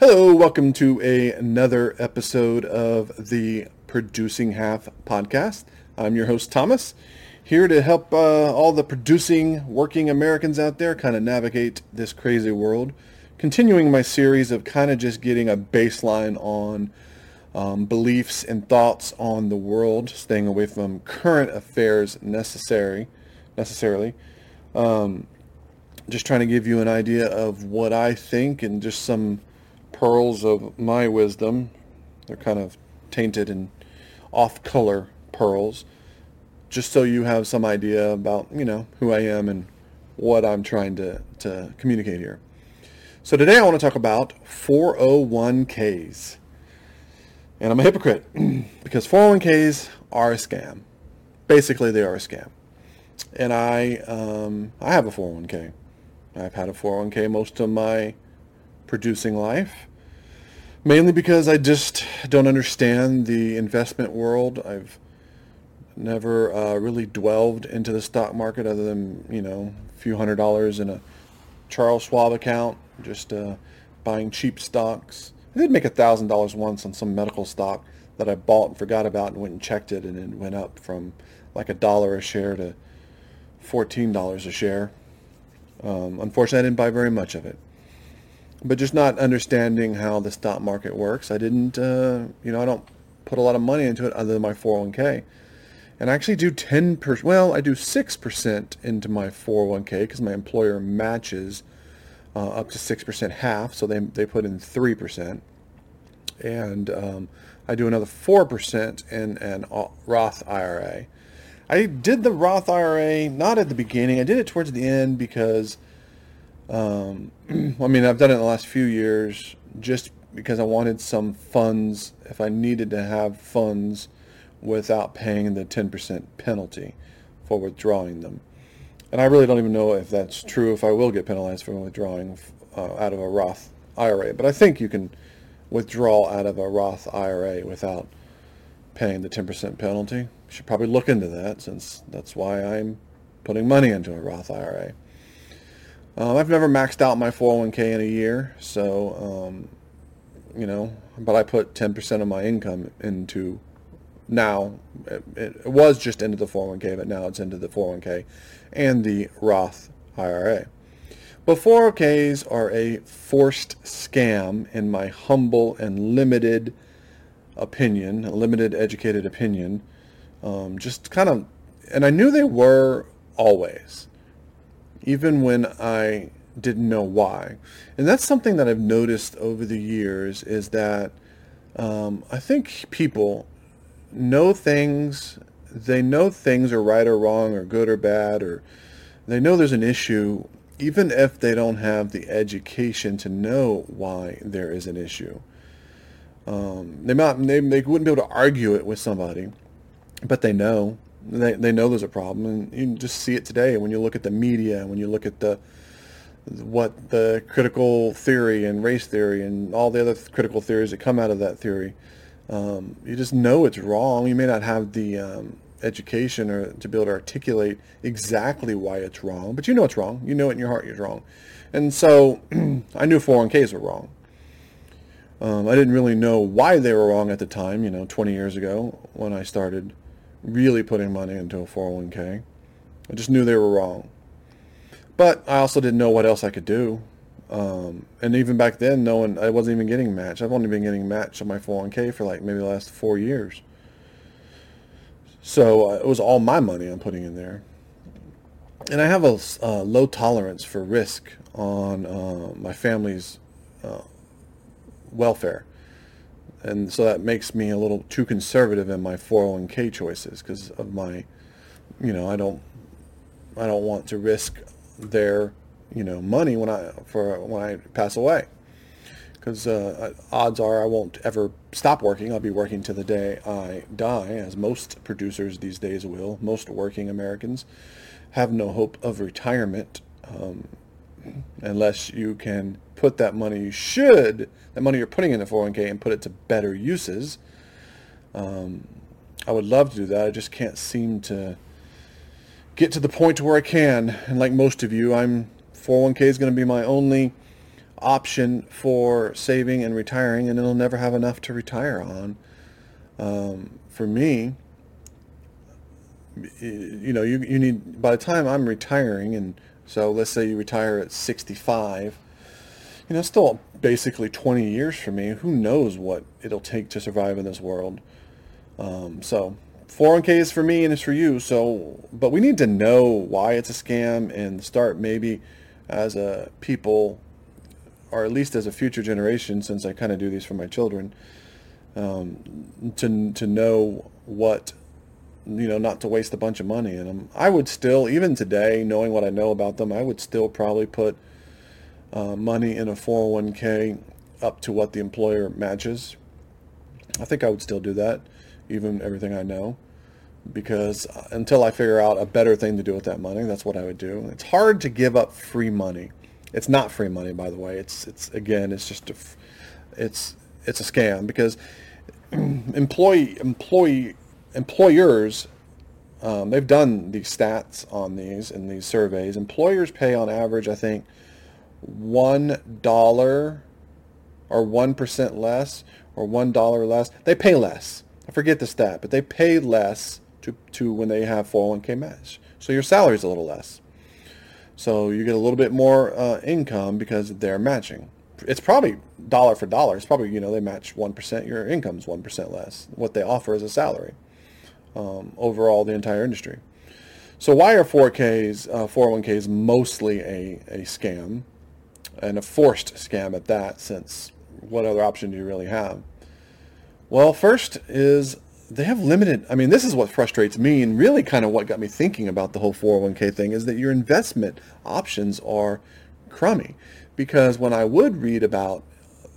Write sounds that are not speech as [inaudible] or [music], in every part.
Hello, welcome to a, another episode of the Producing Half podcast. I'm your host, Thomas, here to help uh, all the producing working Americans out there kind of navigate this crazy world. Continuing my series of kind of just getting a baseline on um, beliefs and thoughts on the world, staying away from current affairs necessary, necessarily. Um, just trying to give you an idea of what I think and just some pearls of my wisdom. They're kind of tainted and off color pearls, just so you have some idea about, you know, who I am and what I'm trying to, to communicate here. So today I want to talk about 401ks. And I'm a hypocrite [clears throat] because 401ks are a scam. Basically, they are a scam. And I, um, I have a 401k. I've had a 401k most of my producing life, mainly because I just don't understand the investment world. I've never uh, really dwelled into the stock market other than, you know, a few hundred dollars in a Charles Schwab account, just uh, buying cheap stocks. I did make a thousand dollars once on some medical stock that I bought and forgot about and went and checked it and it went up from like a dollar a share to fourteen dollars a share. Um, unfortunately, I didn't buy very much of it. But just not understanding how the stock market works, I didn't. Uh, you know, I don't put a lot of money into it other than my 401k. And I actually do 10 percent. Well, I do 6% into my 401k because my employer matches uh, up to 6% half, so they, they put in 3%. And um, I do another 4% in an Roth IRA. I did the Roth IRA not at the beginning. I did it towards the end because, um, [clears throat] I mean, I've done it in the last few years just because I wanted some funds if I needed to have funds without paying the 10% penalty for withdrawing them. And I really don't even know if that's true, if I will get penalized for withdrawing uh, out of a Roth IRA. But I think you can withdraw out of a Roth IRA without paying the 10% penalty. Should probably look into that since that's why I'm putting money into a Roth IRA. Um, I've never maxed out my 401k in a year, so, um, you know, but I put 10% of my income into now. It, it, was just into the 401k, but now it's into the 401k and the Roth IRA. But 401ks are a forced scam in my humble and limited opinion, limited educated opinion. Um, just kind of, and I knew they were always, even when I didn't know why. And that's something that I've noticed over the years is that um, I think people know things, they know things are right or wrong or good or bad, or they know there's an issue, even if they don't have the education to know why there is an issue. Um, they might they, they wouldn't be able to argue it with somebody, but they know they they know there's a problem, and you just see it today when you look at the media, when you look at the what the critical theory and race theory and all the other critical theories that come out of that theory. Um, you just know it's wrong. You may not have the um, education or to be able to articulate exactly why it's wrong, but you know it's wrong. You know it in your heart it's wrong. And so [clears throat] I knew 401ks were wrong. Um, I didn't really know why they were wrong at the time, you know, 20 years ago when I started really putting money into a 401k. I just knew they were wrong. But I also didn't know what else I could do. Um, and even back then, no one, I wasn't even getting matched. I've only been getting matched on my 401k for like maybe the last four years. So uh, it was all my money I'm putting in there. And I have a uh, low tolerance for risk on uh, my family's uh, welfare. And so that makes me a little too conservative in my 401k choices because of my, you know, I don't, I don't want to risk their you know, money when I for when I pass away. Because uh, odds are I won't ever stop working. I'll be working to the day I die, as most producers these days will. Most working Americans have no hope of retirement um, unless you can put that money you should, that money you're putting in the 401k, and put it to better uses. Um, I would love to do that. I just can't seem to get to the point where I can. And like most of you, I'm 401k is going to be my only option for saving and retiring, and it'll never have enough to retire on. Um, for me, you know, you, you need, by the time I'm retiring, and so let's say you retire at 65, you know, still basically 20 years for me. Who knows what it'll take to survive in this world. Um, so 401k is for me and it's for you. So, but we need to know why it's a scam and start maybe as a people, or at least as a future generation, since I kind of do these for my children, um, to to know what you know, not to waste a bunch of money in them. I would still, even today, knowing what I know about them, I would still probably put uh, money in a 401k up to what the employer matches. I think I would still do that, even everything I know, because uh, until I figure out a better thing to do with that money, that's what I would do. It's hard to give up free money. It's not free money, by the way. It's it's again, it's just a, it's it's a scam because [clears throat] employee employee employers, um, they've done these stats on these in these surveys. Employers pay on average, I think, one dollar or one percent less or one dollar less. They pay less. I forget the stat, but they pay less to, to when they have 401k match. So your salary is a little less. So you get a little bit more uh, income because they're matching. It's probably dollar for dollar. It's probably, you know, they match 1%. Your income's 1% less. What they offer as a salary um, overall the entire industry. So why are 4Ks, uh, 401ks mostly a, a scam and a forced scam at that since what other option do you really have? Well, first is they have limited, I mean, this is what frustrates me and really kind of what got me thinking about the whole 401k thing is that your investment options are crummy. Because when I would read about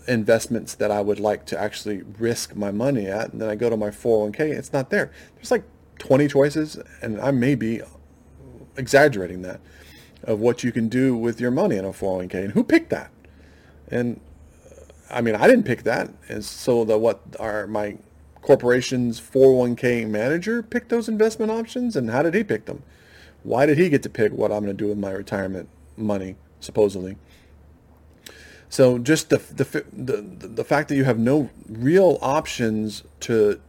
investments that I would like to actually risk my money at. And then I go to my 401k, it's not there. There's like 20 choices, and I may be exaggerating that, of what you can do with your money in a 401k. And who picked that? And I mean, I didn't pick that. And so the what are my corporation's 401k manager picked those investment options, and how did he pick them? Why did he get to pick what I'm going to do with my retirement money, supposedly? So just the, the the the fact that you have no real options to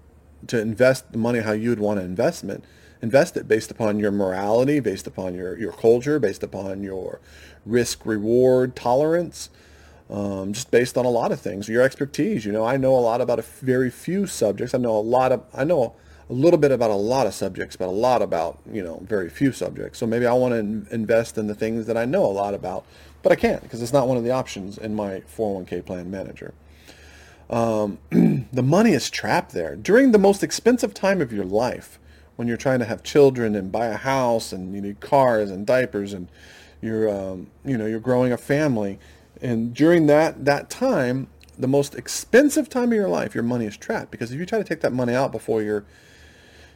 to invest the money how you would want to investment invest it based upon your morality, based upon your your culture, based upon your risk reward tolerance, um, just based on a lot of things, your expertise. You know, I know a lot about a very few subjects. I know a lot of I know a little bit about a lot of subjects, but a lot about you know very few subjects. So maybe I want to invest in the things that I know a lot about but I can't because it's not one of the options in my 401k plan manager. Um, [clears throat] the money is trapped there during the most expensive time of your life when you're trying to have children and buy a house and you need cars and diapers and you're um, you know you're growing a family and during that that time the most expensive time of your life your money is trapped because if you try to take that money out before you're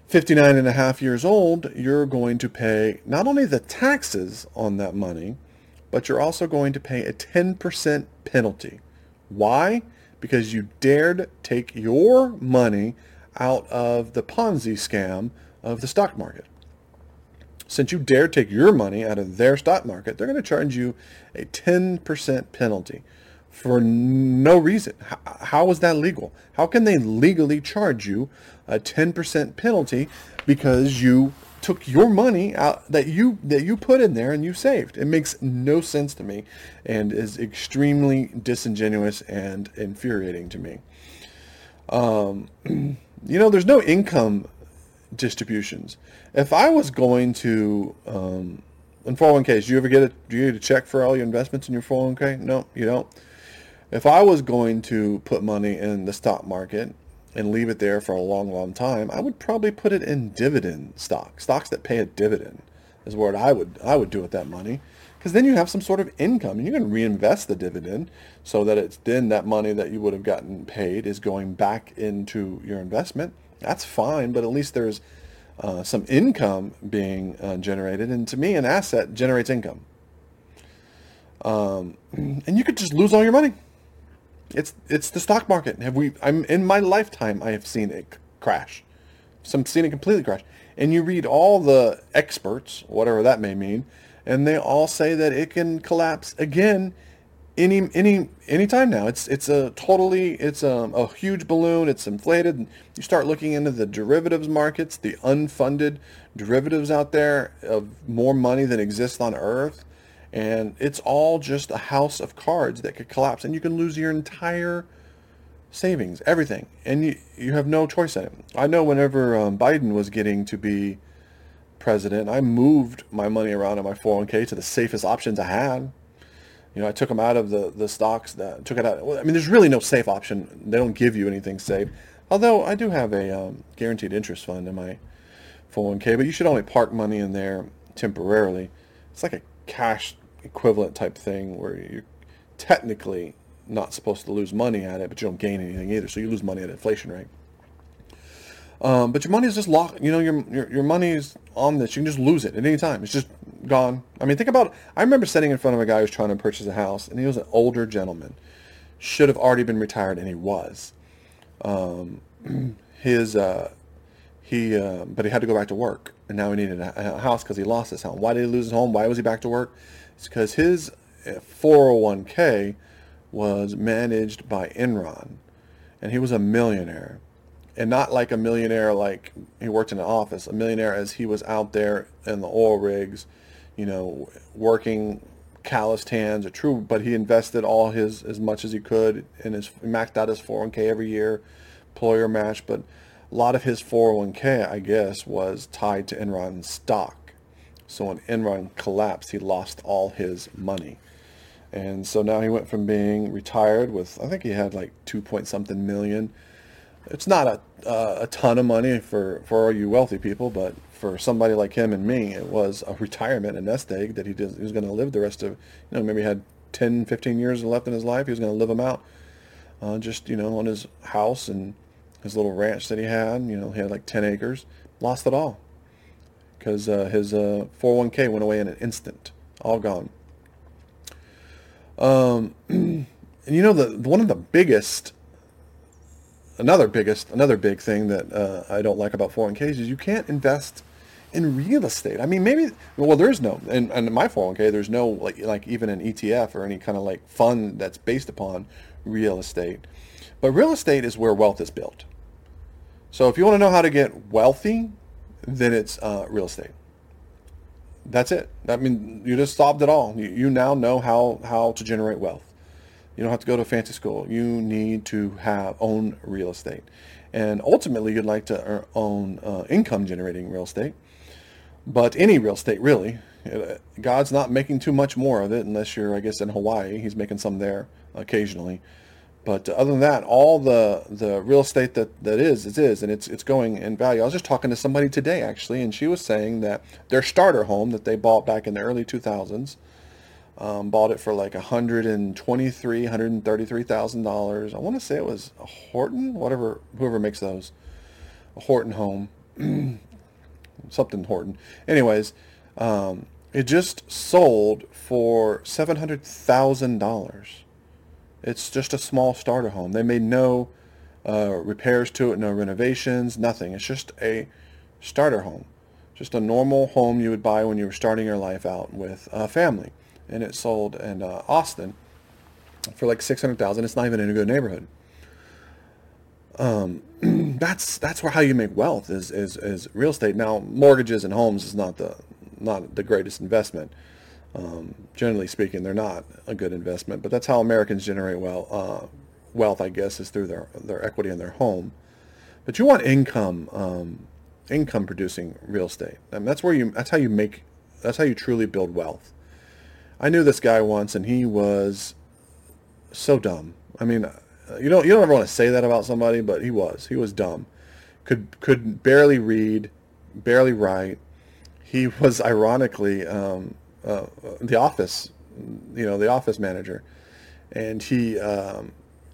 59 and a half years old you're going to pay not only the taxes on that money but you're also going to pay a 10% penalty. Why? Because you dared take your money out of the Ponzi scam of the stock market. Since you dared take your money out of their stock market, they're going to charge you a 10% penalty for no reason. How, is that legal? How can they legally charge you a 10% penalty because you took your money out that you that you put in there and you saved. It makes no sense to me and is extremely disingenuous and infuriating to me. Um, [clears throat] you know, there's no income distributions. If I was going to um, in 401ks, do you ever get a do you get a check for all your investments in your 401k? No, you don't. If I was going to put money in the stock market and leave it there for a long, long time, I would probably put it in dividend stock, stocks that pay a dividend is what I would I would do with that money. Because then you have some sort of income and you can reinvest the dividend so that it's then that money that you would have gotten paid is going back into your investment. That's fine, but at least there's uh, some income being uh, generated. And to me, an asset generates income. Um, and you could just lose all your money. It's it's the stock market. Have we? I'm in my lifetime. I have seen it crash. Some seen it completely crash. And you read all the experts, whatever that may mean, and they all say that it can collapse again any any anytime now. It's it's a totally it's a, a huge balloon. It's inflated. You start looking into the derivatives markets, the unfunded derivatives out there of more money than exists on Earth, and it's all just a house of cards that could collapse, and you can lose your entire savings, everything, and you you have no choice in it. I know whenever um, Biden was getting to be president, I moved my money around in my 401k to the safest options I had you know, I took them out of the, the stocks that took it out. I mean, there's really no safe option. They don't give you anything safe. Although I do have a um, guaranteed interest fund in my 401k, but you should only park money in there temporarily. It's like a cash equivalent type thing where you're technically not supposed to lose money at it, but you don't gain anything either. So you lose money at inflation rate. Um, but your money is just locked. You know, your, your your money is on this. You can just lose it at any time. It's just gone. I mean, think about. I remember sitting in front of a guy who was trying to purchase a house, and he was an older gentleman. Should have already been retired, and he was. Um, [clears throat] his uh, he, uh, but he had to go back to work, and now he needed a, house because he lost his home. Why did he lose his home? Why was he back to work? It's because his 401k uh, was managed by Enron, and he was a millionaire and not like a millionaire like he worked in an office, a millionaire as he was out there in the oil rigs, you know, working calloused hands, a true, but he invested all his as much as he could and his maxed out his 401k every year, employer match, but a lot of his 401k, I guess, was tied to Enron stock. So when Enron collapsed, he lost all his money. And so now he went from being retired with, I think he had like two point something million it's not a uh, a ton of money for for all you wealthy people, but for somebody like him and me, it was a retirement, a nest egg that he, did, he was going to live the rest of, you know, maybe had 10, 15 years left in his life. He was going to live them out, uh, just you know, on his house and his little ranch that he had. You know, he had like 10 acres. Lost it all because uh, his 401k uh, went away in an instant, all gone. Um, [clears throat] and you know, the one of the biggest another biggest another big thing that uh, I don't like about 401ks is you can't invest in real estate. I mean, maybe well, there's no and, and in my 401k there's no like like even an ETF or any kind of like fund that's based upon real estate. But real estate is where wealth is built. So if you want to know how to get wealthy, then it's uh, real estate. That's it. I mean, you just solved it all. You, you now know how how to generate wealth. You don't have to go to fancy school. You need to have own real estate. And ultimately, you'd like to own uh, income generating real estate. But any real estate, really. God's not making too much more of it unless you're, I guess, in Hawaii. He's making some there occasionally. But other than that, all the, the real estate that, that is, it is, and it's, it's going in value. I was just talking to somebody today, actually, and she was saying that their starter home that they bought back in the early 2000s um, bought it for like $123,000, $133,000. I want to say it was a Horton, whatever, whoever makes those. A Horton home. [clears throat] Something Horton. Anyways, um, it just sold for $700,000. It's just a small starter home. They made no uh, repairs to it, no renovations, nothing. It's just a starter home. Just a normal home you would buy when you were starting your life out with a family and it sold in uh, Austin for like six hundred thousand. It's not even in a good neighborhood. Um, [clears throat] that's that's where how you make wealth is, is is real estate. Now, mortgages and homes is not the not the greatest investment. Um, generally speaking, they're not a good investment, but that's how Americans generate uh, wealth. I guess is through their their equity in their home. But you want income um, income producing real estate. I mean, that's where you that's how you make that's how you truly build wealth. I knew this guy once, and he was so dumb. I mean, uh, you don't you don't ever want to say that about somebody, but he was. He was dumb. Could could barely read, barely write. He was [laughs] ironically um, uh, the office, you know, the office manager, and he, um,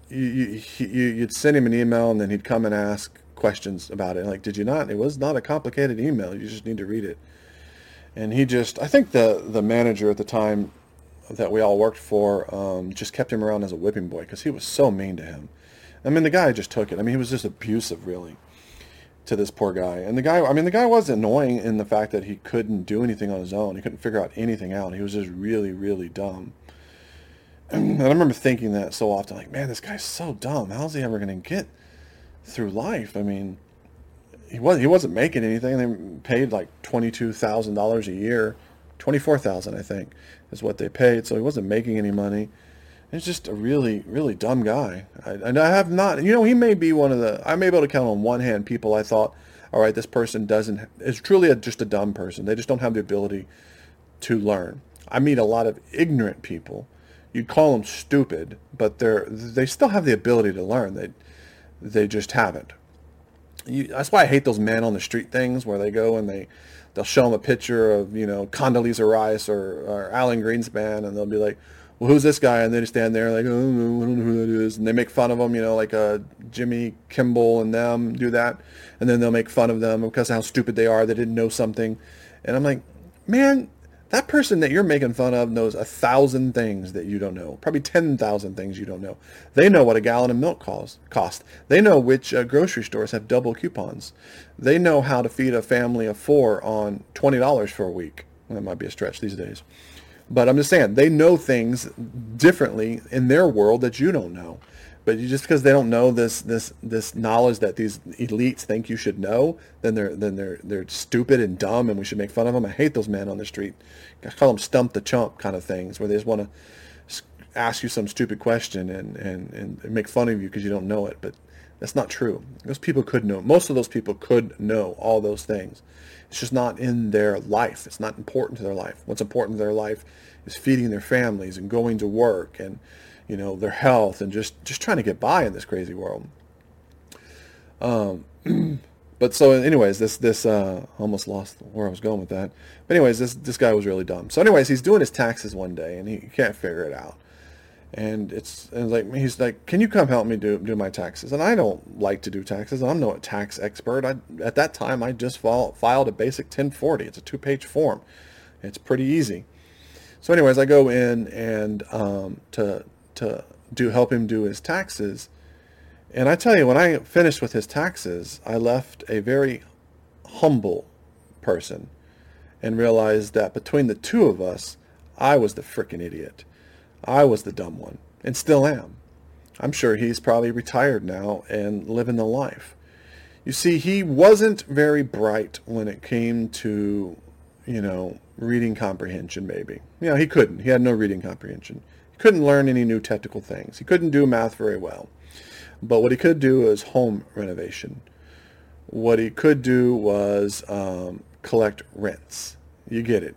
you, you, you'd send him an email, and then he'd come and ask questions about it. Like, did you not? It was not a complicated email. You just need to read it and he just I think the the manager at the time that we all worked for um, just kept him around as a whipping boy because he was so mean to him. I mean, the guy just took it. I mean, he was just abusive, really, to this poor guy. And the guy, I mean, the guy was annoying in the fact that he couldn't do anything on his own. He couldn't figure out anything out. He was just really, really dumb. [clears throat] and I remember thinking that so often, like, man, this guy's so dumb. How's he ever going to get through life? I mean, he was he wasn't making anything. They paid like twenty two thousand dollars a year, twenty four thousand I think is what they paid. So he wasn't making any money. He's just a really really dumb guy. I, and I have not, you know, he may be one of the. I may be able to count on one hand people I thought, all right, this person doesn't is truly a, just a dumb person. They just don't have the ability to learn. I meet a lot of ignorant people. You'd call them stupid, but they're they still have the ability to learn. They they just haven't you, that's why I hate those man on the street things where they go and they they'll show them a picture of you know Condoleezza Rice or, or Alan Greenspan and they'll be like, well, who's this guy? And they just stand there like, oh, I don't know who that is, and they make fun of them, you know, like uh, Jimmy Kimmel and them do that, and then they'll make fun of them because of how stupid they are. They didn't know something, and I'm like, man, that person that you're making fun of knows a thousand things that you don't know, probably 10,000 things you don't know. They know what a gallon of milk cost. cost. They know which uh, grocery stores have double coupons. They know how to feed a family of four on $20 for a week. That might be a stretch these days. But I'm just saying, they know things differently in their world that you don't know. But just because they don't know this this this knowledge that these elites think you should know, then they're then they're they're stupid and dumb, and we should make fun of them. I hate those men on the street. I call them stump the chump kind of things, where they just want to ask you some stupid question and and and make fun of you because you don't know it. But that's not true. Those people could know. Most of those people could know all those things. It's just not in their life. It's not important to their life. What's important to their life is feeding their families and going to work and you know, their health and just, just trying to get by in this crazy world. Um, [clears throat] but so anyways, this, this, uh, almost lost where I was going with that. But anyways, this, this guy was really dumb. So anyways, he's doing his taxes one day and he can't figure it out. And it's, and like, he's like, can you come help me do, do my taxes? And I don't like to do taxes. I'm no tax expert. I, at that time, I just filed, filed a basic 1040. It's a two page form. It's pretty easy. So anyways, I go in and um, to to do help him do his taxes. And I tell you, when I finished with his taxes, I left a very humble person and realized that between the two of us, I was the frickin' idiot. I was the dumb one and still am. I'm sure he's probably retired now and living the life. You see, he wasn't very bright when it came to, you know, reading comprehension, maybe. You know, he couldn't. He had no reading comprehension. He couldn't learn any new technical things. He couldn't do math very well. But what he could do was home renovation. What he could do was um, collect rents. You get it.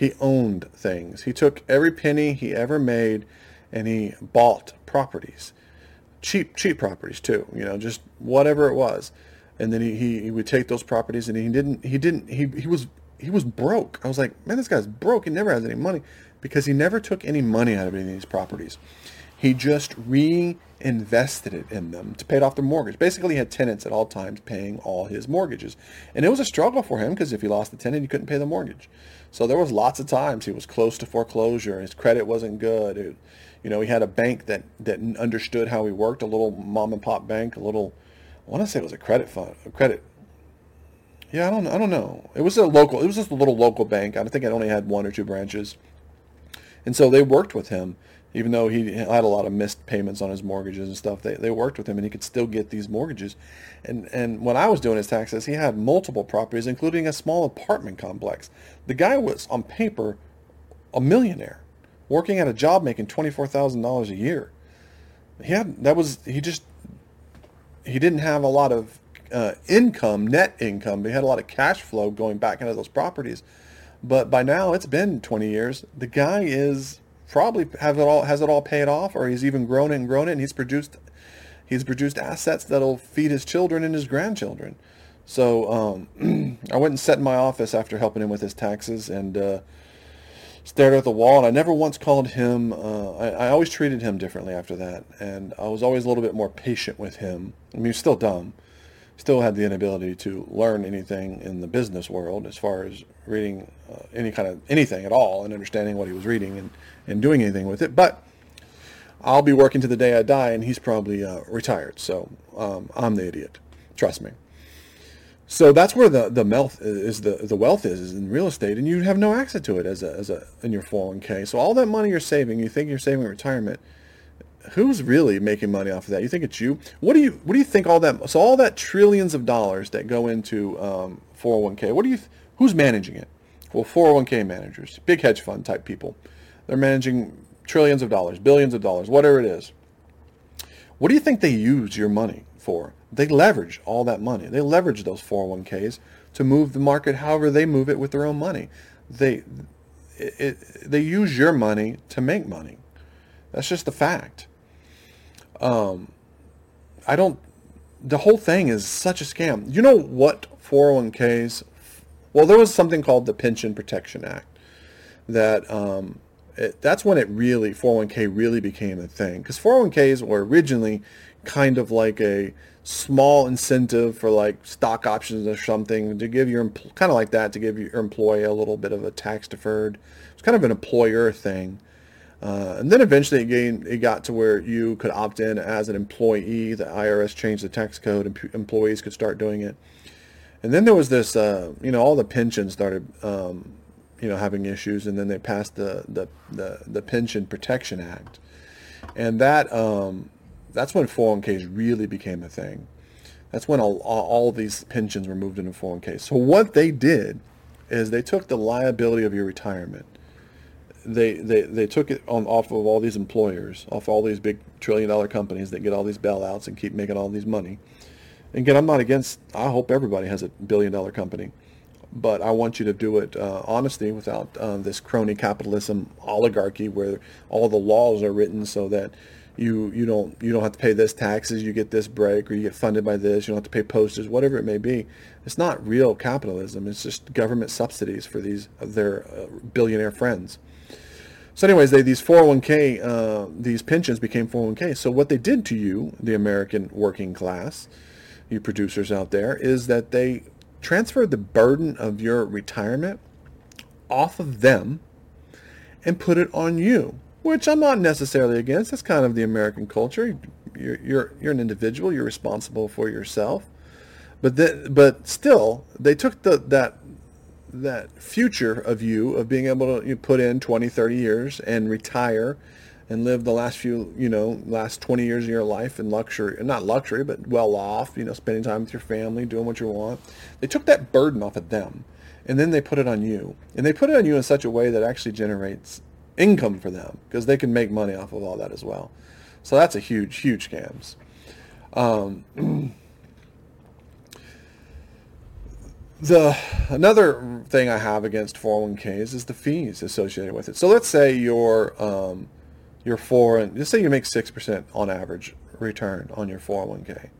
He owned things. He took every penny he ever made and he bought properties. Cheap, cheap properties too, you know, just whatever it was. And then he, he, he would take those properties and he didn't, he didn't, he, he was, he was broke. I was like, man, this guy's broke. He never has any money because he never took any money out of any of these properties. He just reinvested it in them to pay off their mortgage. Basically, he had tenants at all times paying all his mortgages. And it was a struggle for him because if he lost the tenant, he couldn't pay the mortgage. So there was lots of times he was close to foreclosure. His credit wasn't good. It, you know, he had a bank that, that understood how he worked, a little mom and pop bank, a little, I want to say it was a credit fund, a credit yeah, I don't, I don't know. It was a local. It was just a little local bank. I think it only had one or two branches. And so they worked with him, even though he had a lot of missed payments on his mortgages and stuff. They, they worked with him and he could still get these mortgages. And, and when I was doing his taxes, he had multiple properties, including a small apartment complex. The guy was, on paper, a millionaire, working at a job making $24,000 a year. He had, that was, he just, he didn't have a lot of uh, income, net income, but he had a lot of cash flow going back into those properties. But by now, it's been 20 years. The guy is probably have it all has it all paid off, or he's even grown it and grown it, and he's produced he's produced assets that'll feed his children and his grandchildren. So um, [clears throat] I went and sat in my office after helping him with his taxes and uh, stared at the wall. And I never once called him. Uh, I, I, always treated him differently after that, and I was always a little bit more patient with him. I mean, he's still dumb, still had the inability to learn anything in the business world as far as reading uh, any kind of anything at all and understanding what he was reading and, and doing anything with it. But I'll be working to the day I die, and he's probably uh, retired. So um, I'm the idiot. Trust me. So that's where the, the wealth is the, the wealth is, is in real estate and you have no access to it as a, as a in your 401k. So all that money you're saving, you think you're saving retirement, who's really making money off of that? You think it's you? What do you what do you think all that so all that trillions of dollars that go into um, 401k? What do you who's managing it? Well, 401k managers, big hedge fund type people. They're managing trillions of dollars, billions of dollars, whatever it is. What do you think they use your money for? They leverage all that money. They leverage those 401ks to move the market however they move it with their own money. They it, it, they use your money to make money. That's just the fact. Um, I don't. The whole thing is such a scam. You know what 401ks? Well, there was something called the Pension Protection Act. That um, it, that's when it really 401k really became a thing because 401ks were originally kind of like a small incentive for like stock options or something to give your kind of like that to give your employee a little bit of a tax deferred. It's kind of an employer thing. Uh, and then eventually it, gained, it got to where you could opt in as an employee. The IRS changed the tax code and employees could start doing it. And then there was this, uh, you know, all the pensions started, um, you know, having issues. And then they passed the, the, the, the Pension Protection Act. And that, um, that's when 401ks really became a thing. That's when all, all these pensions were moved into 401ks. So what they did is they took the liability of your retirement. They, they, they took it on off of all these employers, off all these big trillion dollar companies that get all these bailouts and keep making all these money. And again, I'm not against, I hope everybody has a billion dollar company, but I want you to do it uh, honestly without uh, this crony capitalism oligarchy where all the laws are written so that you you don't you don't have to pay this taxes, you get this break, or you get funded by this, you don't have to pay postage, whatever it may be. It's not real capitalism. It's just government subsidies for these their uh, billionaire friends. So, anyways, they these 401k uh, these pensions became 401k. So, what they did to you, the American working class, you producers out there, is that they transferred the burden of your retirement off of them and put it on you which I'm not necessarily against. That's kind of the American culture. You're you're you're an individual. You're responsible for yourself. But that but still, they took the that that future of you of being able to you put in 20, 30 years and retire and live the last few, you know, last 20 years of your life in luxury, not luxury, but well off, you know, spending time with your family, doing what you want. They took that burden off of them and then they put it on you. And they put it on you in such a way that actually generates income for them because they can make money off of all that as well. So that's a huge, huge scams. Um, [clears throat] the another thing I have against 401ks is the fees associated with it. So let's say your um, your and let's say you make six percent on average return on your 401k.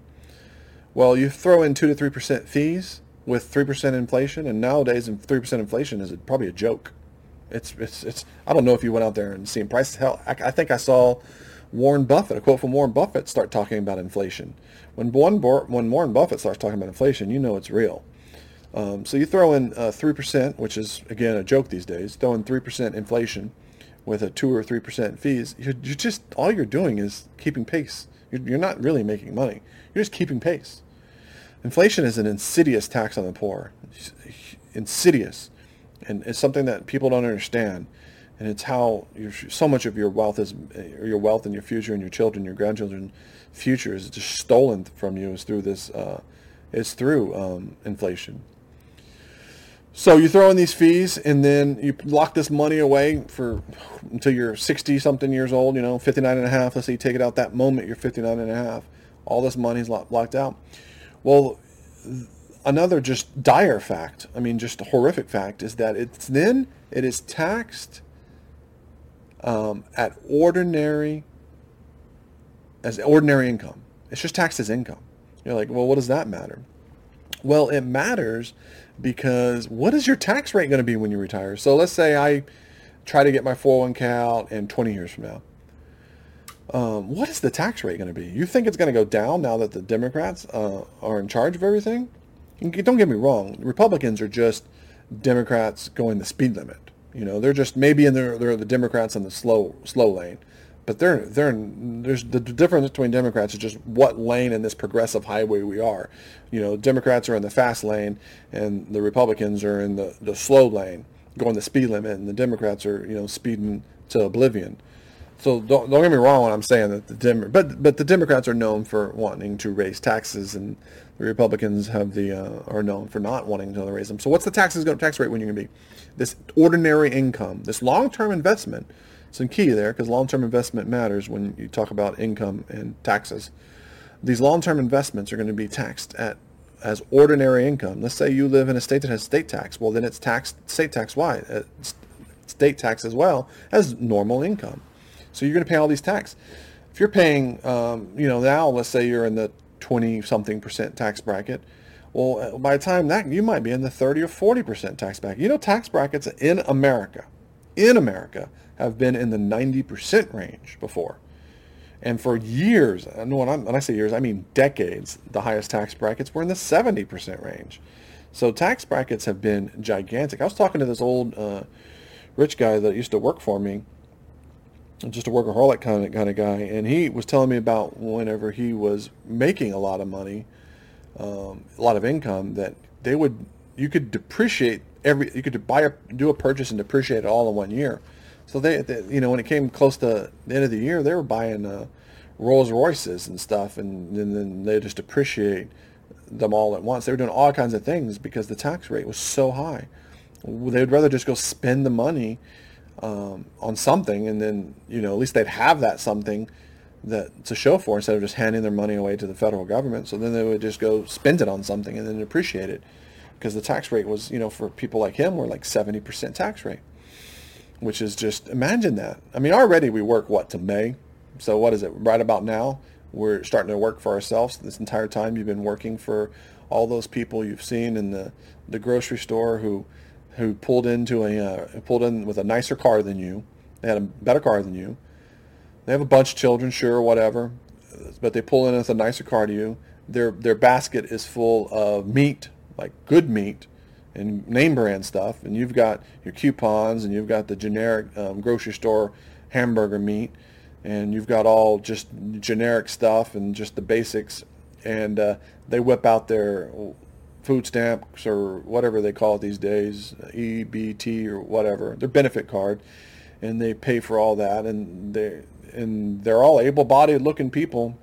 Well, you throw in two to three percent fees with three percent inflation, and nowadays three percent inflation is probably a joke. It's, it's, it's, I don't know if you went out there and seen prices. Hell, I, I think I saw Warren Buffett, a quote from Warren Buffett, start talking about inflation. When, one, when Warren Buffett starts talking about inflation, you know it's real. Um, so you throw in uh, 3%, which is, again, a joke these days, throw in 3% inflation with a 2 or 3% fees, you're, you're, just, all you're doing is keeping pace. You're, you're not really making money. You're just keeping pace. Inflation is an insidious tax on the poor. Insidious and it's something that people don't understand. And it's how so much of your wealth is, or your wealth and your future and your children, your grandchildren, future is just stolen from you is through this, uh, is through um, inflation. So you throw in these fees and then you lock this money away for until you're 60 something years old, you know, 59 and a half. Let's say you take it out that moment, you're 59 and a half. All this money is locked out. Well, another just dire fact, I mean, just a horrific fact, is that it's then it is taxed um, at ordinary as ordinary income. It's just taxed as income. You're like, well, what does that matter? Well, it matters because what is your tax rate going to be when you retire? So let's say I try to get my 401k out in 20 years from now. Um, what is the tax rate going to be? You think it's going to go down now that the Democrats uh, are in charge of everything? don't get me wrong, Republicans are just Democrats going the speed limit. You know, they're just maybe in their they're the Democrats on the slow slow lane, but they're they're there's the difference between Democrats is just what lane in this progressive highway we are. You know, Democrats are in the fast lane, and the Republicans are in the the slow lane, going the speed limit, and the Democrats are you know speeding to oblivion. So don't, don't get me wrong when I'm saying that the Dem- but but the Democrats are known for wanting to raise taxes, and the Republicans have the uh, are known for not wanting to raise them. So what's the taxes going tax rate when you're going to be? This ordinary income, this long-term investment. Some key there because long-term investment matters when you talk about income and taxes. These long-term investments are going to be taxed at as ordinary income. Let's say you live in a state that has state tax. Well, then it's taxed state tax wide, uh, state tax as well as normal income. So you're going to pay all these tax. If you're paying, um, you know, now let's say you're in the 20 something percent tax bracket. Well, uh, by the time that you might be in the 30 or 40 percent tax bracket. You know, tax brackets in America, in America, have been in the 90 percent range before. And for years, and when, when, i say years, I mean decades, the highest tax brackets were in the 70% range. So tax brackets have been gigantic. I was talking to this old uh, rich guy that used to work for me just a workaholic kind of kind of guy, and he was telling me about whenever he was making a lot of money, um, a lot of income, that they would you could depreciate every you could buy a do a purchase and depreciate it all in one year. So they, they you know when it came close to the end of the year, they were buying uh, Rolls Royces and stuff, and, then they just depreciate them all at once. They were doing all kinds of things because the tax rate was so high. They'd rather just go spend the money um, on something, and then you know at least they'd have that something that to show for instead of just handing their money away to the federal government. So then they would just go spend it on something and then appreciate it, because the tax rate was you know for people like him were like seventy percent tax rate, which is just imagine that. I mean already we work what to May, so what is it right about now? We're starting to work for ourselves. This entire time you've been working for all those people you've seen in the the grocery store who who pulled into a uh, pulled in with a nicer car than you. They had a better car than you. They have a bunch of children, sure, whatever, but they pull in with a nicer car to you. Their their basket is full of meat, like good meat, and name brand stuff, and you've got your coupons, and you've got the generic um, grocery store hamburger meat, and you've got all just generic stuff and just the basics, and uh, they whip out their food stamps or whatever they call it these days, EBT or whatever, their benefit card, and they pay for all that, and they and they're all able-bodied looking people,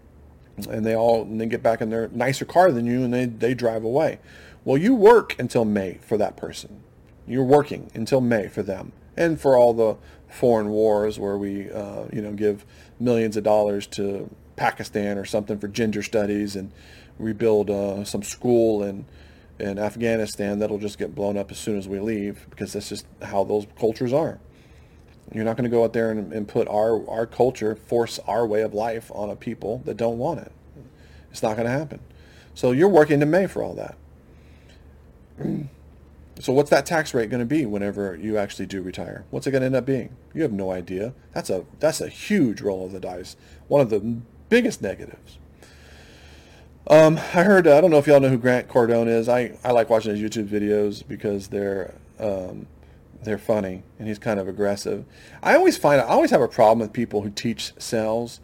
and they all and they get back in their nicer car than you, and they they drive away. Well, you work until May for that person. You're working until May for them, and for all the foreign wars where we uh, you know give millions of dollars to Pakistan or something for gender studies and rebuild uh, some school and in Afghanistan that'll just get blown up as soon as we leave because that's just how those cultures are. You're not going to go out there and, and put our, our culture, force our way of life on a people that don't want it. It's not going to happen. So you're working to May for all that. So what's that tax rate going to be whenever you actually do retire? What's it going to end up being? You have no idea. That's a that's a huge roll of the dice. One of the biggest negatives. Um, I heard, I don't know if y'all know who Grant Cardone is. I, I like watching his YouTube videos because they're, um, they're funny and he's kind of aggressive. I always find, I always have a problem with people who teach sales.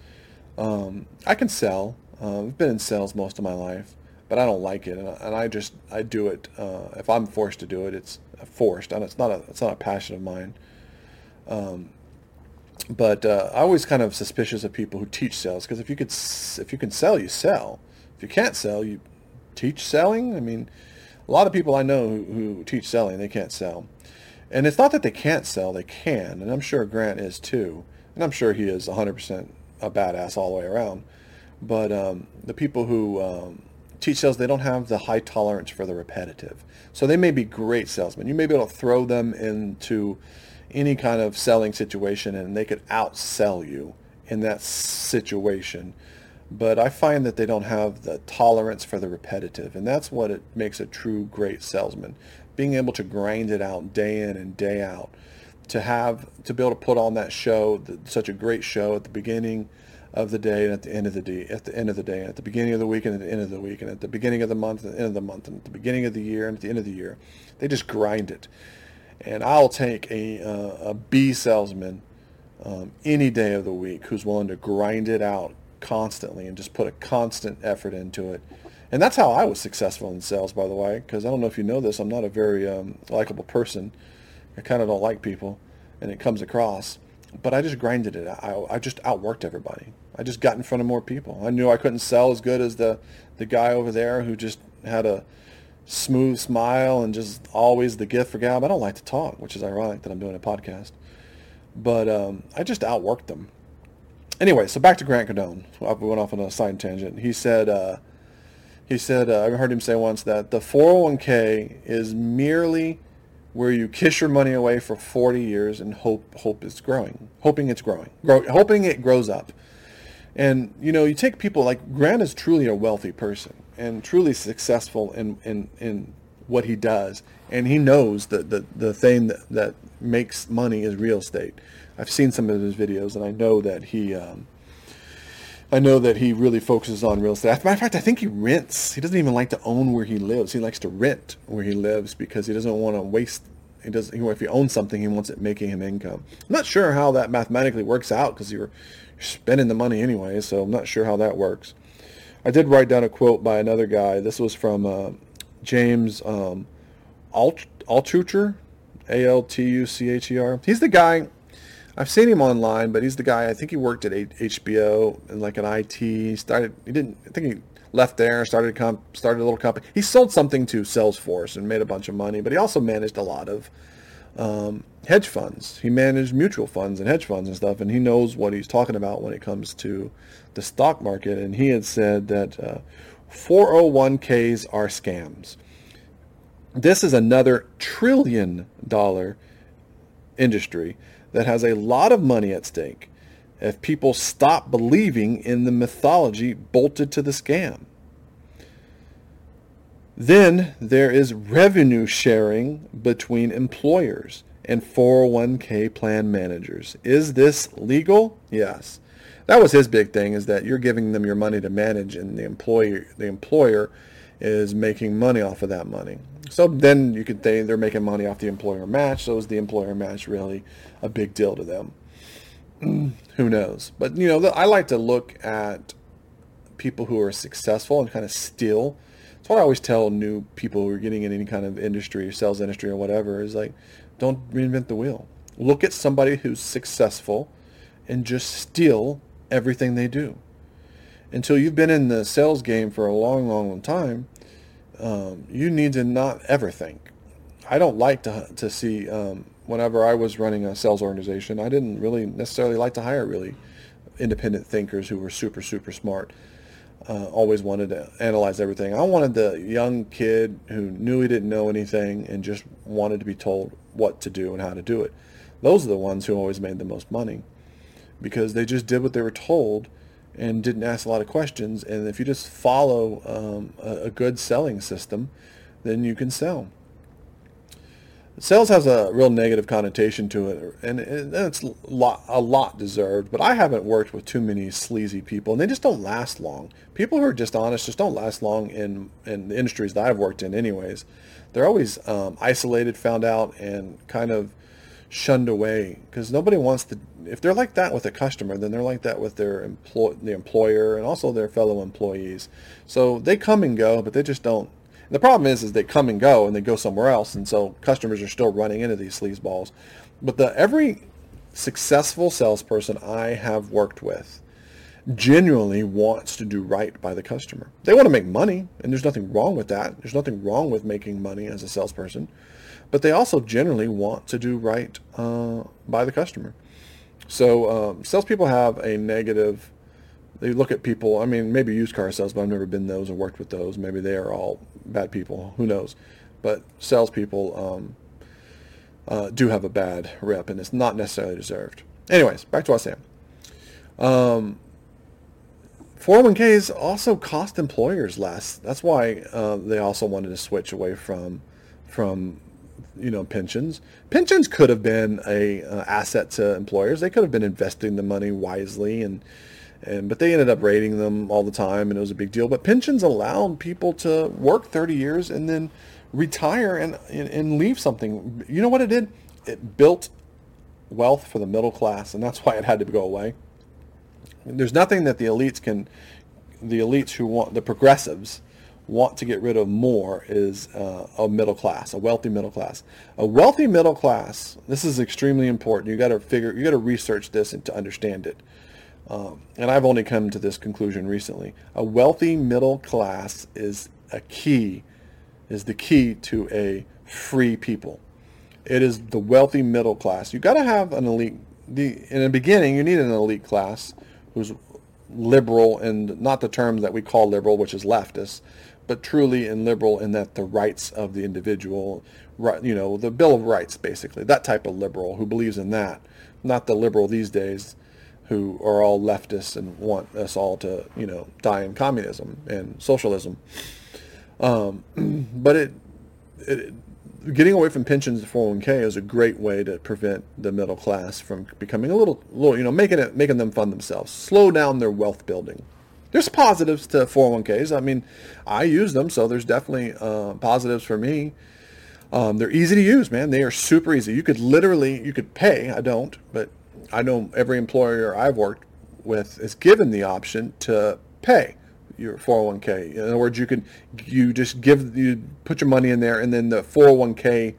Um, I can sell. Uh, I've been in sales most of my life, but I don't like it. And, and I just, I do it. Uh, if I'm forced to do it, it's forced and it's not a, it's not a passion of mine. Um, but uh, I always kind of suspicious of people who teach sales because if you could, if you can sell, you sell If you can't sell, you teach selling. I mean, a lot of people I know who, who teach selling, they can't sell. And it's not that they can't sell, they can. And I'm sure Grant is too. And I'm sure he is 100% a badass all the way around. But um, the people who um, teach sales, they don't have the high tolerance for the repetitive. So they may be great salesmen. You may be able to throw them into any kind of selling situation and they could outsell you in that situation but I find that they don't have the tolerance for the repetitive, and that's what it makes a true great salesman. Being able to grind it out day in and day out, to have to be able to put on that show, such a great show at the beginning of the day and at the end of the day, at the end of the day, and at the beginning of the week and at the end of the week, and at the beginning of the month and at the end of the month, and at the beginning of the year and at the end of the year. They just grind it, and I'll take a uh, a B salesman um, any day of the week who's willing to grind it out constantly and just put a constant effort into it. And that's how I was successful in sales, by the way, because I don't know if you know this, I'm not a very um, likable person. I kind of don't like people, and it comes across. But I just grinded it. I, I just outworked everybody. I just got in front of more people. I knew I couldn't sell as good as the, the guy over there who just had a smooth smile and just always the gift for gab. I don't like to talk, which is ironic that I'm doing a podcast. But um, I just outworked them. Anyway, so back to Grant Cardone. I went off on a side tangent. He said, uh, he said, uh, I heard him say once that the 401k is merely where you kiss your money away for 40 years and hope hope it's growing, hoping it's growing, grow, hoping it grows up. And you know, you take people like Grant is truly a wealthy person and truly successful in in, in what he does, and he knows that the the thing that, that makes money is real estate. I've seen some of his videos, and I know that he. Um, I know that he really focuses on real estate. As a matter of fact, I think he rents. He doesn't even like to own where he lives. He likes to rent where he lives because he doesn't want to waste. He does. If he owns something, he wants it making him income. I'm not sure how that mathematically works out because you're spending the money anyway. So I'm not sure how that works. I did write down a quote by another guy. This was from uh, James um, Alt- Altucher, A-L-T-U-C-H-E-R. He's the guy. I've seen him online, but he's the guy. I think he worked at HBO and like an IT. He started. He didn't. I think he left there, started a comp, started a little company. He sold something to Salesforce and made a bunch of money, but he also managed a lot of um, hedge funds. He managed mutual funds and hedge funds and stuff, and he knows what he's talking about when it comes to the stock market. And he had said that uh, 401ks are scams. This is another trillion dollar industry that has a lot of money at stake if people stop believing in the mythology bolted to the scam. Then there is revenue sharing between employers and 401k plan managers. Is this legal? Yes. That was his big thing is that you're giving them your money to manage and the employer the employer is making money off of that money. So then you could say they're making money off the employer match. So is the employer match really a big deal to them? [clears throat] Who knows? But you know, I like to look at people who are successful and kind of steal that's what I always tell new people who are getting in any kind of industry, or sales industry or whatever, is like, don't reinvent the wheel. Look at somebody who's successful and just steal everything they do. Until you've been in the sales game for a long, long, long time, um, you need to not ever think. I don't like to, to see, um, whenever I was running a sales organization, I didn't really necessarily like to hire really independent thinkers who were super, super smart uh, always wanted to analyze everything. I wanted the young kid who knew he didn't know anything and just wanted to be told what to do and how to do it. Those are the ones who always made the most money because they just did what they were told and didn't ask a lot of questions. And if you just follow um, a, a good selling system, then you can sell sales has a real negative connotation to it, and it's a lot, deserved. But I haven't worked with too many sleazy people, and they just don't last long. People who are dishonest just don't last long in in the industries that I've worked in, anyways. They're always um, isolated, found out, and kind of shunned away because nobody wants to. If they're like that with a customer, then they're like that with their employ the employer and also their fellow employees. So they come and go, but they just don't the problem is, is they come and go and they go somewhere else, and so customers are still running into these sleazeballs. But the every successful salesperson I have worked with genuinely wants to do right by the customer. They want to make money, and there's nothing wrong with that. There's nothing wrong with making money as a salesperson, but they also generally want to do right uh, by the customer. So um, salespeople have a negative they look at people. I mean, maybe used car sales, but I've never been those or worked with those. Maybe they are all bad people. Who knows? But salespeople um, uh, do have a bad rep, and it's not necessarily deserved. Anyways, back to what I was saying. Um, 401ks also cost employers less. That's why uh, they also wanted to switch away from from you know pensions. Pensions could have been a uh, asset to employers. They could have been investing the money wisely and and but they ended up raiding them all the time, and it was a big deal. But pensions allowed people to work 30 years and then retire and, and, and leave something. You know what it did? It built wealth for the middle class, and that's [laughs] why it had to go away. There's nothing that the elites can, the elites who want the progressives want to get rid of more is uh, a middle class, a wealthy middle class. A wealthy middle class. This is extremely important. You got to figure, you got to research this and to understand it. Um, and I've only come to this conclusion recently. A wealthy middle class is a key, is the key to a free people. It is the wealthy middle class. You've got to have an elite. The in the beginning, you need an elite class who's liberal and not the terms that we call liberal, which is leftist, but truly and liberal in that the rights of the individual, right, you know, the Bill of Rights, basically, that type of liberal who believes in that, not the liberal these days who are all leftists and want us all to, you know, die in communism and socialism. Um, [clears throat] but it, it, getting away from pensions to 401k is a great way to prevent the middle class from becoming a little, little, you know, making it, making them fund themselves, slow down their wealth building. There's positives to 401ks. I mean, I use them, so there's definitely uh, positives for me. Um, they're easy to use, man. They are super easy. You could literally, you could pay. I don't, but I know every employer I've worked with is given the option to pay your 401k. In other words, you can you just give you put your money in there, and then the 401k,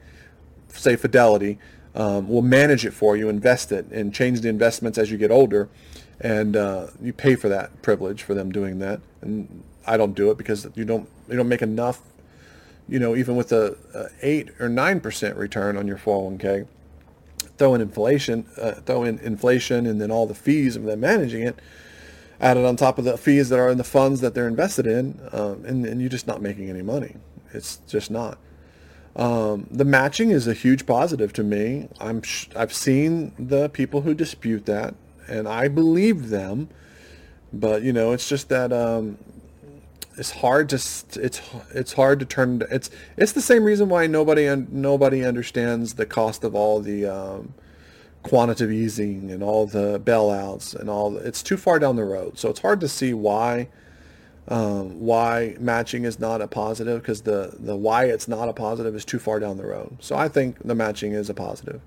say Fidelity, um, will manage it for you, invest it, and change the investments as you get older, and uh, you pay for that privilege for them doing that. And I don't do it because you don't you don't make enough. You know, even with a, a eight or nine percent return on your 401k, throw in inflation, uh, throw in inflation, and then all the fees of them managing it added on top of the fees that are in the funds that they're invested in, um, and, and, you're just not making any money. It's just not. Um, the matching is a huge positive to me. I'm sh- I've seen the people who dispute that, and I believe them. But you know, it's just that um, it's hard to it's it's hard to turn. It's it's the same reason why nobody nobody understands the cost of all the um, quantitative easing and all the bailouts and all. It's too far down the road, so it's hard to see why um, why matching is not a positive because the the why it's not a positive is too far down the road. So I think the matching is a positive.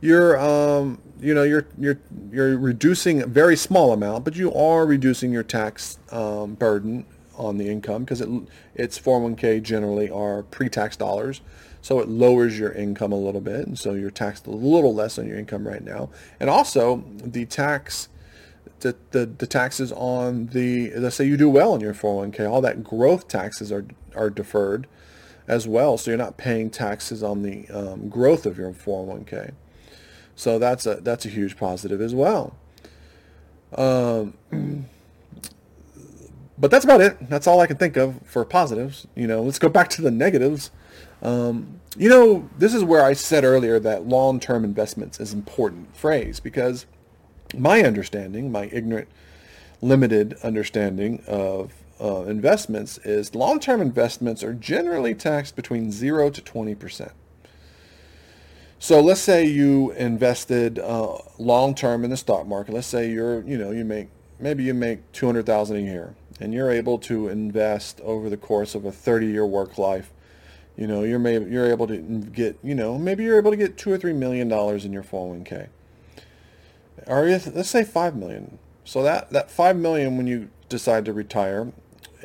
You're um, you know you're you're you're reducing a very small amount, but you are reducing your tax um, burden on the income because it it's 401k generally are pre-tax dollars. So it lowers your income a little bit, and so you're taxed a little less on your income right now. And also the tax, the, the, the taxes on the, let's say you do well in your 401k, all that growth taxes are, are deferred as well. So you're not paying taxes on the um, growth of your 401k. So that's a, that's a huge positive as well. Um, [clears throat] but that's about it. That's all I can think of for positives. You know, let's go back to the negatives. Um, you know, this is where I said earlier that long-term investments is important phrase because my understanding, my ignorant, limited understanding of uh, investments is long-term investments are generally taxed between zero to twenty percent. So let's say you invested uh, long-term in the stock market. Let's say you're, you know, you make maybe you make two hundred thousand a year, and you're able to invest over the course of a thirty-year work life you know, you're maybe you're able to get, you know, maybe you're able to get two or three million dollars in your 401k. Or let's say five million. So that that five million when you decide to retire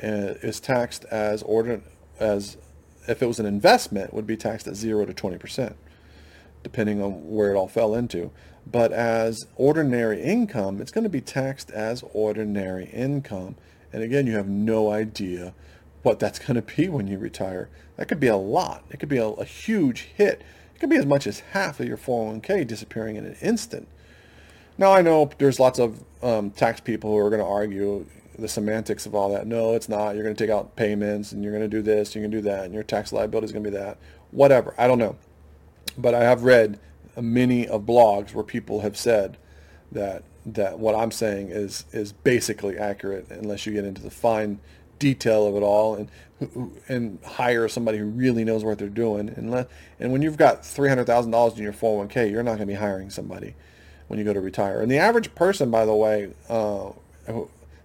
uh, is taxed as order as if it was an investment would be taxed at zero to twenty percent, depending on where it all fell into. But as ordinary income, it's going to be taxed as ordinary income. And again, you have no idea what that's going to be when you retire. That could be a lot. It could be a, a, huge hit. It could be as much as half of your 401k disappearing in an instant. Now I know there's lots of um, tax people who are going to argue the semantics of all that. No, it's not. You're going to take out payments and you're going to do this, you're going to do that, and your tax liability is going to be that. Whatever. I don't know. But I have read many of blogs where people have said that that what I'm saying is is basically accurate unless you get into the fine detail of it all and and hire somebody who really knows what they're doing. And let and when you've got $300,000 in your 401k you're not going to be hiring somebody when you go to retire. And the average person by the way uh,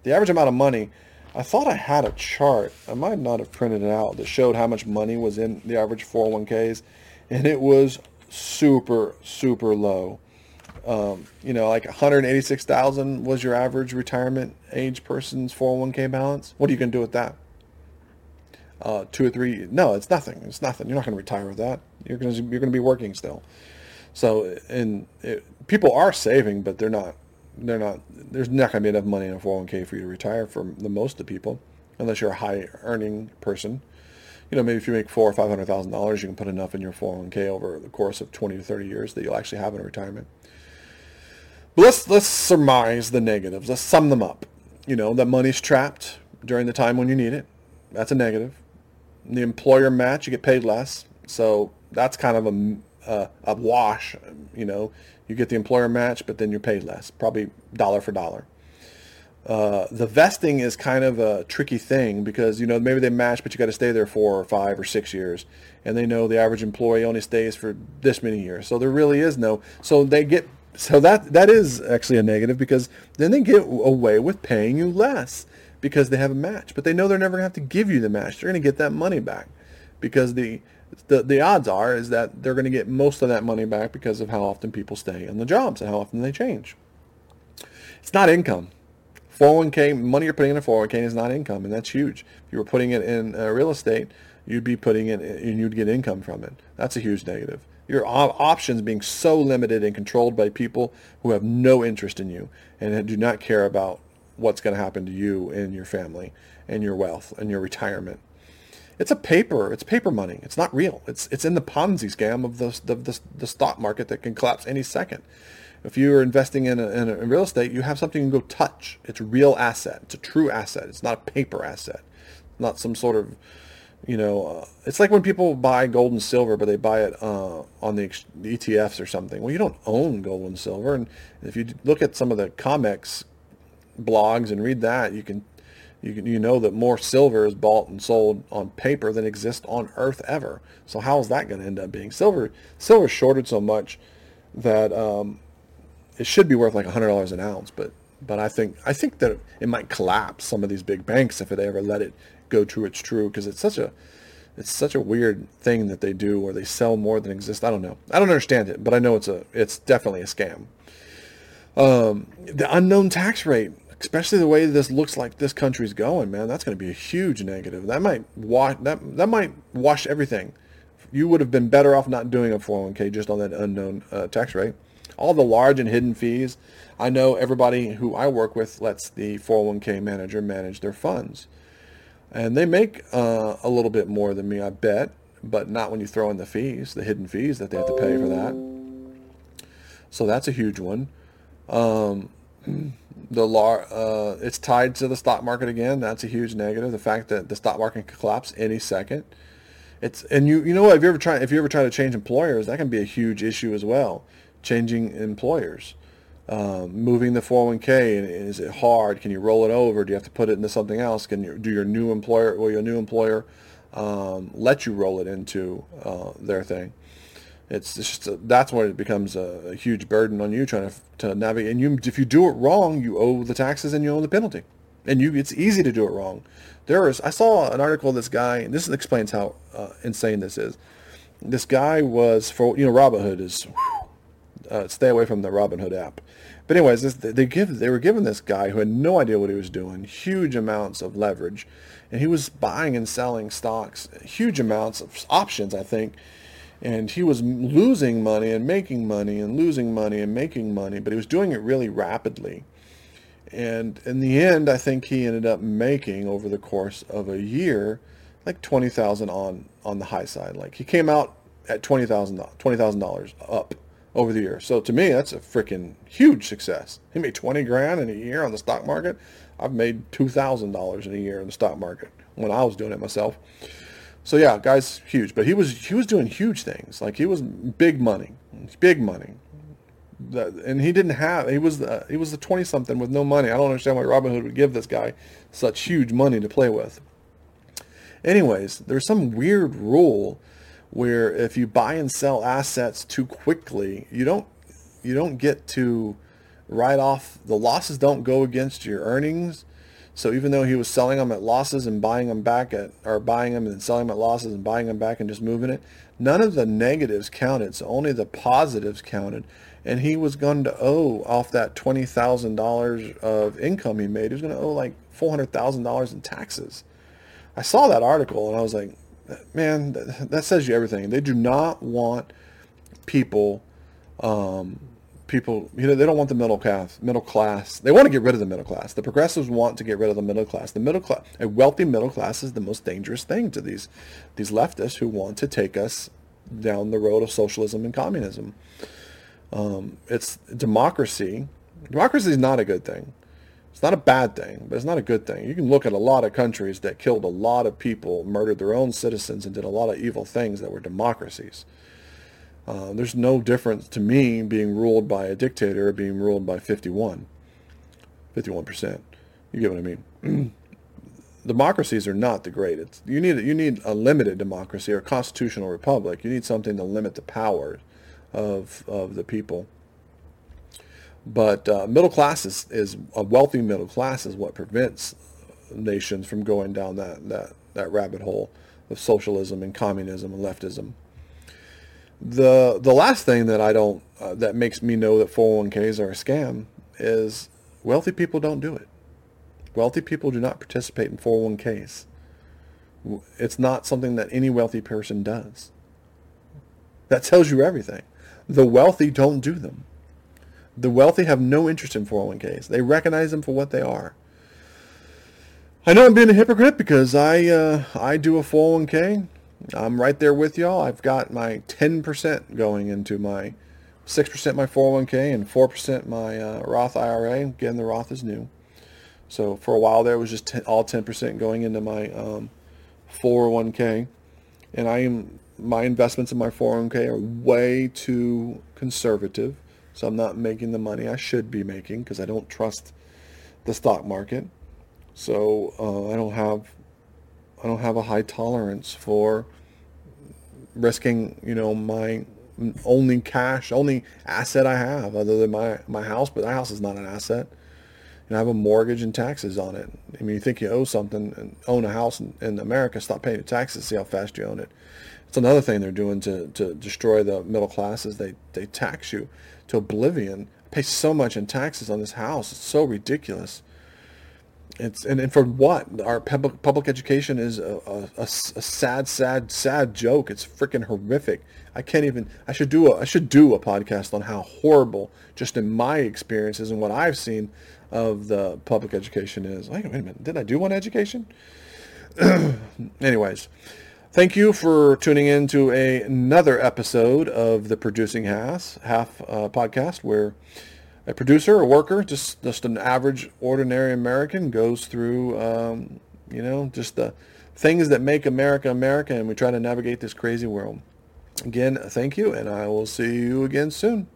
the average amount of money I thought I had a chart. I might not have printed it out that showed how much money was in the average 401ks and it was super super low um, you know, like 186,000 was your average retirement age person's 401k balance. What are you going to do with that? Uh, two or three? No, it's nothing. It's nothing. You're not going to retire with that. You're going to you're going to be working still. So, and it, people are saving, but they're not. They're not. There's not going to be enough money in a 401k for you to retire for the most of people, unless you're a high earning person. You know, maybe if you make four or five hundred thousand dollars, you can put enough in your 401k over the course of 20 to 30 years that you'll actually have in retirement. But let's let's surmise the negatives. Let's sum them up. You know, that money's trapped during the time when you need it. That's a negative. The employer match, you get paid less, so that's kind of a uh, a wash. You know, you get the employer match, but then you're paid less, probably dollar for dollar. Uh, the vesting is kind of a tricky thing because you know maybe they match, but you got to stay there four or five or six years, and they know the average employee only stays for this many years. So there really is no. So they get so that that is actually a negative because then they get away with paying you less because they have a match, but they know they're never gonna have to give you the match. They're gonna get that money back because the the, the odds are is that they're going to get most of that money back because of how often people stay in the jobs and how often they change. It's not income. 401k money you're putting in a 401k is not income, and that's huge. If you were putting it in uh, real estate, you'd be putting it and you'd get income from it. That's a huge negative. Your op- options being so limited and controlled by people who have no interest in you and do not care about what's going to happen to you and your family and your wealth and your retirement. It's a paper. It's paper money. It's not real. It's it's in the Ponzi scam of the the, the, the stock market that can collapse any second. If you are investing in, a, in, a, in real estate, you have something you can go touch. It's a real asset. It's a true asset. It's not a paper asset. Not some sort of, you know, uh, it's like when people buy gold and silver, but they buy it uh, on the, the, ETFs or something. Well, you don't own gold and silver. And if you look at some of the COMEX blogs and read that, you can you, you know that more silver is bought and sold on paper than exists on earth ever. So how is that going to end up being? Silver silver shorted so much that um, it should be worth like $100 an ounce, but but I think I think that it might collapse some of these big banks if it ever let it go true it's true because it's such a it's such a weird thing that they do where they sell more than exists. I don't know. I don't understand it, but I know it's a it's definitely a scam. Um, the unknown tax rate especially the way this looks like this country's going, man, that's going to be a huge negative. That might wash that that might wash everything. You would have been better off not doing a 401k just on that unknown uh, tax rate. All the large and hidden fees. I know everybody who I work with lets the 401k manager manage their funds, and they make uh, a little bit more than me, I bet, but not when you throw in the fees, the hidden fees that they have to pay for that. So that's a huge one. Um, the law uh, it's tied to the stock market again. That's a huge negative. The fact that the stock market can collapse any second. It's and you you know what if you ever try if you ever try to change employers that can be a huge issue as well. Changing employers, um, moving the 401k and is it hard? Can you roll it over? Do you have to put it into something else? Can you do your new employer will your new employer um, let you roll it into uh, their thing? It's just a, that's when it becomes a, a, huge burden on you trying to, to navigate. And you, if you do it wrong, you owe the taxes and you owe the penalty. And you, it's easy to do it wrong. There is, I saw an article. of This guy, and this explains how uh, insane this is. This guy was for you know Robinhood is. Uh, stay away from the Robinhood app. But anyways, this, they give they were giving this guy who had no idea what he was doing huge amounts of leverage, and he was buying and selling stocks, huge amounts of options. I think and he was losing money and making money and losing money and making money, but he was doing it really rapidly. And in the end, I think he ended up making over the course of a year like twenty thousand on on the high side. Like he came out at twenty thousand twenty thousand dollars up over the year. So to me, that's a freaking huge success. He made twenty grand in a year on the stock market. I've made two thousand dollars in a year in the stock market when I was doing it myself. So yeah, guy's huge, but he was he was doing huge things. Like he was big money, big money, and he didn't have. He was the, he was the twenty something with no money. I don't understand why Robinhood would give this guy such huge money to play with. Anyways, there's some weird rule where if you buy and sell assets too quickly, you don't you don't get to write off the losses. Don't go against your earnings So even though he was selling them at losses and buying them back at, or buying them and selling them at losses and buying them back and just moving it, none of the negatives counted. So only the positives counted. And he was going to owe off that $20,000 of income he made. He was going to owe like $400,000 in taxes. I saw that article and I was like, man, that says you everything. They do not want people um, people, you know, they don't want the middle class. Middle class. They want to get rid of the middle class. The progressives want to get rid of the middle class. The middle class, a wealthy middle class, is the most dangerous thing to these these leftists who want to take us down the road of socialism and communism. Um, it's democracy. Democracy is not a good thing. It's not a bad thing, but it's not a good thing. You can look at a lot of countries that killed a lot of people, murdered their own citizens, and did a lot of evil things that were democracies. Uh, there's no difference to me being ruled by a dictator or being ruled by 51, 51%. You get what I mean? [clears throat] Democracies are not the greatest. You need you need a limited democracy or a constitutional republic. You need something to limit the power of of the people. But uh, middle class is, is a wealthy middle class is what prevents nations from going down that, that, that rabbit hole of socialism and communism and leftism. The the last thing that I don't uh, that makes me know that 401ks are a scam is wealthy people don't do it. Wealthy people do not participate in 401ks. It's not something that any wealthy person does. That tells you everything. The wealthy don't do them. The wealthy have no interest in 401ks. They recognize them for what they are. I know I'm being a hypocrite because I uh, I do a 401k I'm right there with y'all. I've got my 10% going into my 6% my 401k and 4% my uh, Roth IRA. Again, the Roth is new. So for a while there, it was just 10, all 10% going into my um, 401k. And I am my investments in my 401k are way too conservative. So I'm not making the money I should be making because I don't trust the stock market. So uh, I don't have I don't have a high tolerance for risking, you know, my only cash, only asset I have other than my, my house, but that house is not an asset. And I have a mortgage and taxes on it. I mean, you think you owe something and own a house in, in America, stop paying your taxes, see how fast you own it. It's another thing they're doing to, to destroy the middle class is they, they tax you to oblivion. Pay so much in taxes on this house. It's so ridiculous. It's and, and for what our public public education is a, a, a, sad, sad, sad joke. It's freaking horrific. I can't even. I should do a I should do a podcast on how horrible, just in my experiences and what I've seen of the public education is. Wait, wait a minute. Did I do one education? [clears throat] Anyways, thank you for tuning in to a, another episode of the Producing Half Half uh, podcast where a producer, a worker, just just an average, ordinary American goes through, um, you know, just the things that make America America, and we try to navigate this crazy world. Again, thank you, and I will see you again soon.